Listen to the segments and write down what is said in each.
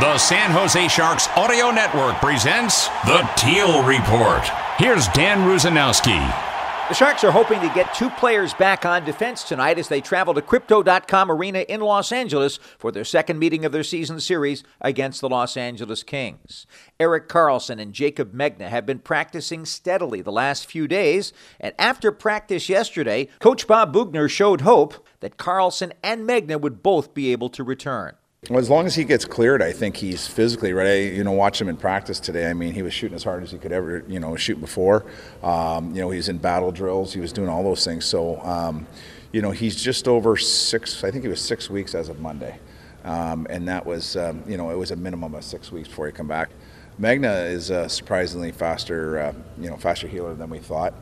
The San Jose Sharks Audio Network presents the Teal Report. Here's Dan Rusanowsky. The Sharks are hoping to get two players back on defense tonight as they travel to Crypto.com Arena in Los Angeles for their second meeting of their season series against the Los Angeles Kings. Erik Karlsson and Jacob Megna have been practicing steadily the last few days, and after practice yesterday, Coach Bob Boughner showed hope that Karlsson and Megna would both be able to return. Well, as long as he gets cleared, I think he's physically ready. You know, watch him in practice today. I mean, he was shooting as hard as he could ever, you know, shoot before. Um, you know, he was in battle drills. He was doing all those things. So, um, you know, he's just over six. I think he was six weeks as of Monday, um, and that was, um, you know, it was a minimum of six weeks before he come back. Megna is a surprisingly faster, uh, you know, faster healer than we thought.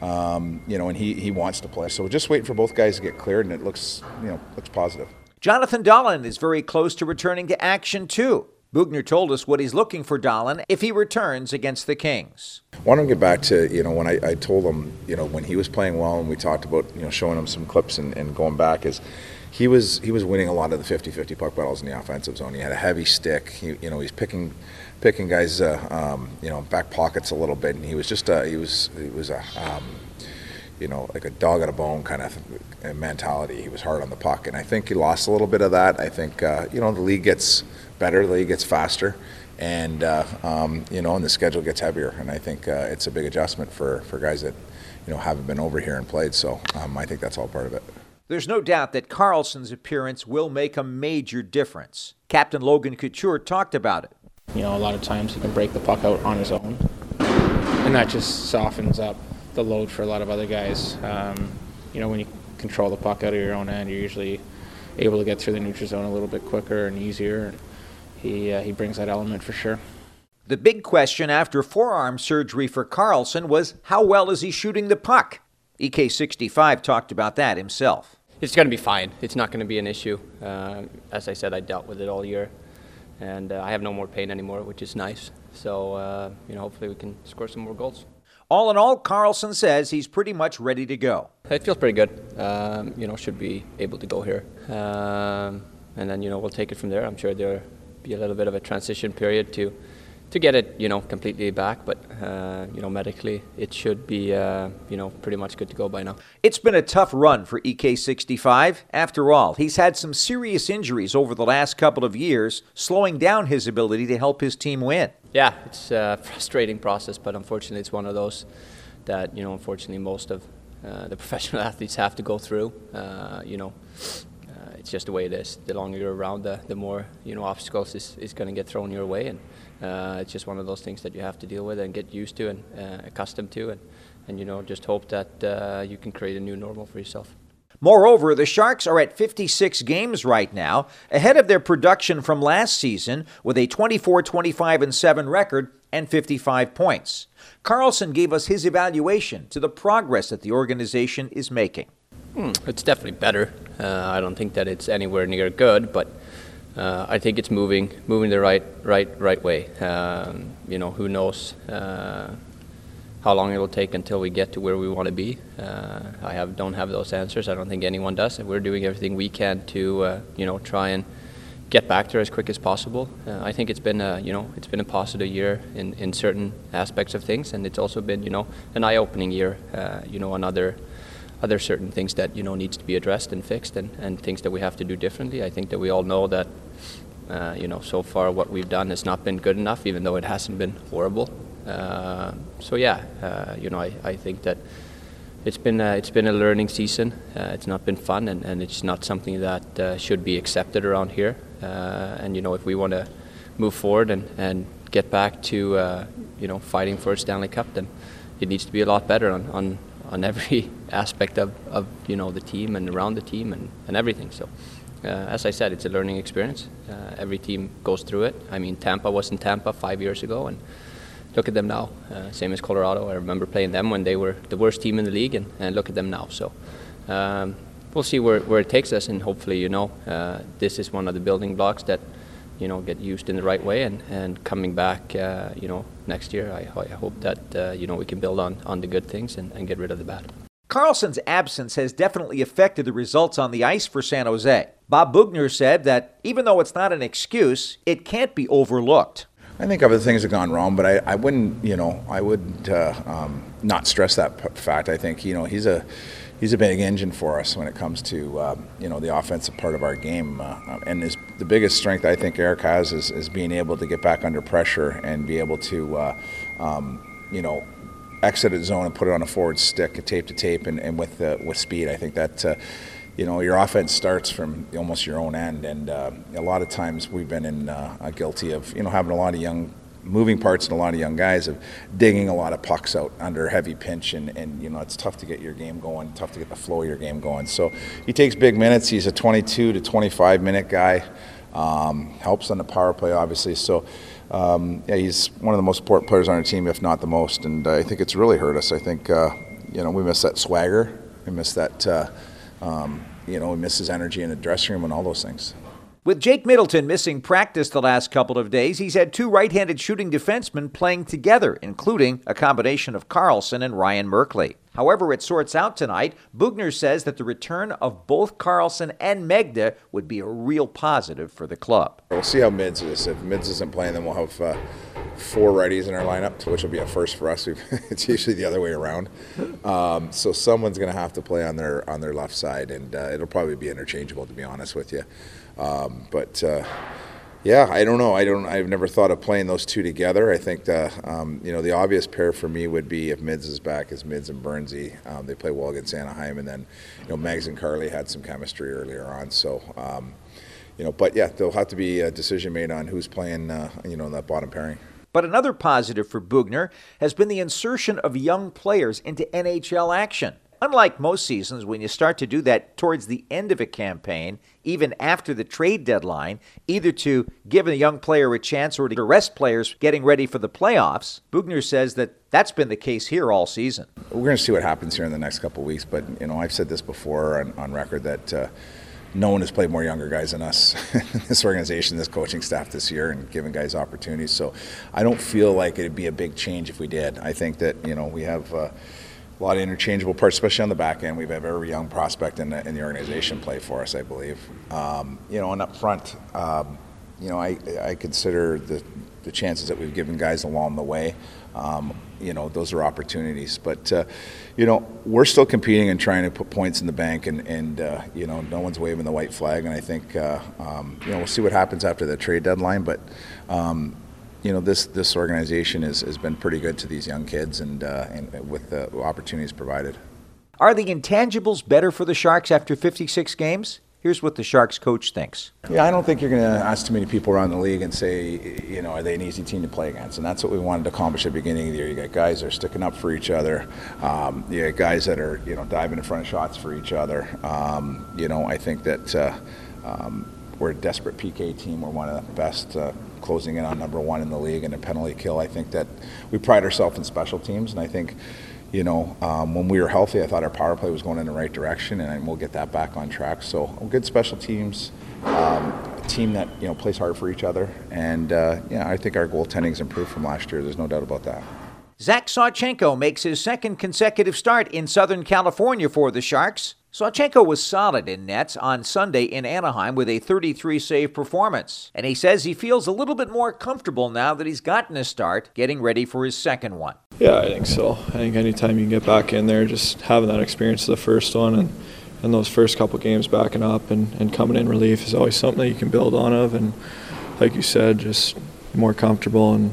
Um, you know, and he, he wants to play. So we're just waiting for both guys to get cleared, and it looks, you know, looks positive. Jonathan Dahlen is very close to returning to action, too. Boughner told us what he's looking for Dahlen if he returns against the Kings. Want to get back to, you know, when I, I, told him, you know, when he was playing well and we talked about, you know, showing him some clips and, and going back is he was he was winning a lot of the 50-50 puck battles in the offensive zone. He had a heavy stick. He, you know, he's picking picking guys, uh, um, you know, back pockets a little bit, and he was just, uh, he was, he was a, um, you know, like a dog on a bone kind of mentality. He was hard on the puck, and I think he lost a little bit of that. I think uh, you know the league gets better, the league gets faster, and uh, um, you know, and the schedule gets heavier. And I think uh, it's a big adjustment for for guys that you know haven't been over here and played. So um, I think that's all part of it. There's no doubt that Karlsson's appearance will make a major difference. Captain Logan Couture talked about it. You know, a lot of times he can break the puck out on his own, and that just softens up the load for a lot of other guys. Um, you know, when you control the puck out of your own end, you're usually able to get through the neutral zone a little bit quicker and easier. He uh, he brings that element for sure. The big question after forearm surgery for Karlsson was how well is he shooting the puck? EK65 talked about that himself. It's going to be fine. It's not going to be an issue. Uh, as I said, I dealt with it all year, and uh, I have no more pain anymore, which is nice. So, uh, you know, hopefully we can score some more goals. All in all, Karlsson says he's pretty much ready to go. It feels pretty good. Um, you know, should be able to go here. Um, and then, you know, we'll take it from there. I'm sure there'll be a little bit of a transition period to to get it, you know, completely back. But uh, you know, medically, it should be, uh, you know, pretty much good to go by now. It's been a tough run for EK65. After all, he's had some serious injuries over the last couple of years, slowing down his ability to help his team win. Yeah, it's a frustrating process, but unfortunately, it's one of those that you know, unfortunately, most of uh, the professional athletes have to go through. Uh, you know it's just the way it is. The longer you're around, the, the more you know obstacles is, is going to get thrown your way, and uh, it's just one of those things that you have to deal with and get used to and uh, accustomed to, and, and you know just hope that uh, you can create a new normal for yourself. Moreover, the Sharks are at 56 games right now, ahead of their production from last season with a 24 25 and 7 record and 55 points. Karlsson gave us his evaluation to the progress that the organization is making. Hmm, it's definitely better. Uh, I don't think that it's anywhere near good, but uh, I think it's moving moving the right right right way. Um, you know, who knows uh, how long it will take until we get to where we want to be. Uh, I have don't have those answers. I don't think anyone does, and we're doing everything we can to uh, you know try and get back there as quick as possible. Uh, I think it's been a you know it's been a positive year in, in certain aspects of things, and it's also been you know an eye-opening year. you know, another are there certain things that you know needs to be addressed and fixed and, and things that we have to do differently? I think that we all know that uh, you know so far what we've done has not been good enough, even though it hasn't been horrible. Uh, so yeah, uh, you know I, I think that it's been a, it's been a learning season. Uh, it's not been fun, and, and it's not something that uh, should be accepted around here. Uh, and you know if we want to move forward and, and get back to you know fighting for a Stanley Cup, then it needs to be a lot better on, on on every aspect of, of you know the team and around the team and, and everything. So uh, as I said, it's a learning experience. Uh, every team goes through it. I mean, Tampa was in Tampa five years ago, and look at them now. Uh, same as Colorado. I remember playing them when they were the worst team in the league, and, and look at them now. So um, we'll see where, where it takes us, and hopefully, you know, uh, this is one of the building blocks that you know get used in the right way, and, and coming back, uh, you know, next year, I, I hope that uh, you know we can build on on the good things and, and get rid of the bad. Karlsson's absence has definitely affected the results on the ice for San Jose. Bob Boughner said that even though it's not an excuse, it can't be overlooked. I think other things have gone wrong, but I, I wouldn't, you know, I would uh, um, not stress that fact. I think, you know, he's a he's a big engine for us when it comes to, um, you know, the offensive part of our game. Uh, and his, the biggest strength I think Erik has is, is being able to get back under pressure and be able to, uh, um, you know, exit a zone and put it on a forward stick, tape to tape, and, and with uh, with speed. I think that uh, you know your offense starts from almost your own end, and uh, a lot of times we've been in uh, guilty of you know having a lot of young moving parts and a lot of young guys of digging a lot of pucks out under heavy pinch. And, and you know it's tough to get your game going tough to get the flow of your game going. So he takes big minutes. He's a 22 to 25 minute guy um, helps on the power play obviously. So um, yeah, he's one of the most important players on our team, if not the most. And uh, I think it's really hurt us. I think uh, you know we miss that swagger, we miss that uh, um, you know we miss his energy in the dressing room and all those things. With Jake Middleton missing practice the last couple of days, he's had two right handed shooting defensemen playing together, including a combination of Karlsson and Ryan Merkley. However, it sorts out tonight, Boughner says that the return of both Karlsson and Megna would be a real positive for the club. We'll see how Mids is. If Mids isn't playing, then we'll have uh, four righties in our lineup, which will be a first for us. it's usually the other way around. Um, so someone's going to have to play on their on their left side, and uh, it'll probably be interchangeable, to be honest with you. Um, but uh, yeah, I don't know. I don't. I've never thought of playing those two together. I think the um, you know the obvious pair for me would be if Mids is back, is Mids and Bernsey. Um, they play well against Anaheim, and then you know Megs and Carly had some chemistry earlier on. So um, you know, but yeah, there'll have to be a decision made on who's playing. Uh, you know, in that bottom pairing. But another positive for Boughner has been the insertion of young players into NHL action. Unlike most seasons, when you start to do that towards the end of a campaign, even after the trade deadline, either to give a young player a chance or to rest players getting ready for the playoffs, Boughner says that that's been the case here all season. We're going to see what happens here in the next couple weeks, but you know I've said this before on, on record that. Uh, no one has played more younger guys than us in this organization, this coaching staff this year, and giving guys opportunities. So I don't feel like it'd be a big change if we did. I think that you know we have. Uh, a lot of interchangeable parts, especially on the back end. We have a very young prospect in the, in the organization play for us, I believe. Um, you know, and up front, um, you know, I, I consider the, the chances that we've given guys along the way, um, you know, those are opportunities. But, uh, you know, we're still competing and trying to put points in the bank, and, and uh, you know, no one's waving the white flag. And I think, uh, um, you know, we'll see what happens after the trade deadline. But, um, you know this this organization is, has been pretty good to these young kids and, uh, and with the opportunities provided. Are the intangibles better for the Sharks after 56 games? Here's what the Sharks coach thinks. Yeah, I don't think you're going to ask too many people around the league and say, you know, are they an easy team to play against? And that's what we wanted to accomplish at the beginning of the year. You got guys that are sticking up for each other. Um, you got guys that are, you know, diving in front of shots for each other. Um, you know, I think that uh, um, we're a desperate PK team. We're one of the best uh, closing in on number one in the league in a penalty kill. I think that we pride ourselves in special teams, and I think, you know, um, when we were healthy, I thought our power play was going in the right direction, and we'll get that back on track. So good special teams, um, a team that you know plays hard for each other, and uh, yeah, I think our goaltending's improved from last year. There's no doubt about that. Zach Sawchenko makes his second consecutive start in Southern California for the Sharks. Sawchenko was solid in nets on Sunday in Anaheim with a 33 save performance, and he says he feels a little bit more comfortable now that he's gotten a start, getting ready for his second one. Yeah, I think so. I think anytime you can get back in there, just having that experience of the first one and, and those first couple games backing up and, and coming in relief is always something that you can build on of. And like you said, just more comfortable and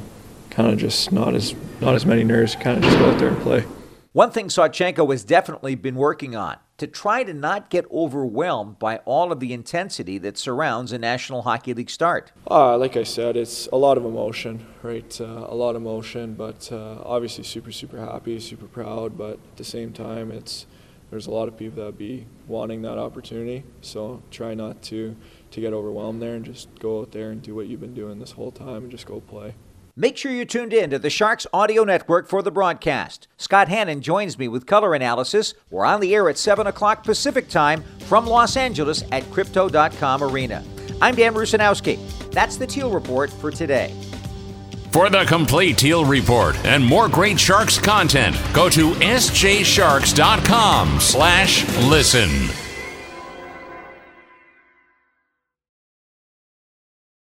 kind of just not as not as many nerves. Kind of just go out there and play. One thing Sawchenko has definitely been working on to try to not get overwhelmed by all of the intensity that surrounds a National Hockey League start? Uh, like I said, it's a lot of emotion, right? Uh, a lot of emotion, but uh, obviously super, super happy, super proud. But at the same time, it's there's a lot of people that be wanting that opportunity. So try not to to get overwhelmed there and just go out there and do what you've been doing this whole time and just go play. Make sure you tuned in to the Sharks Audio Network for the broadcast. Scott Hannan joins me with color analysis. We're on the air at 7 o'clock Pacific time from Los Angeles at Crypto.com Arena. I'm Dan Rusanowsky. That's the Teal Report for today. For the complete Teal Report and more great Sharks content, go to sjsharks.com slash listen.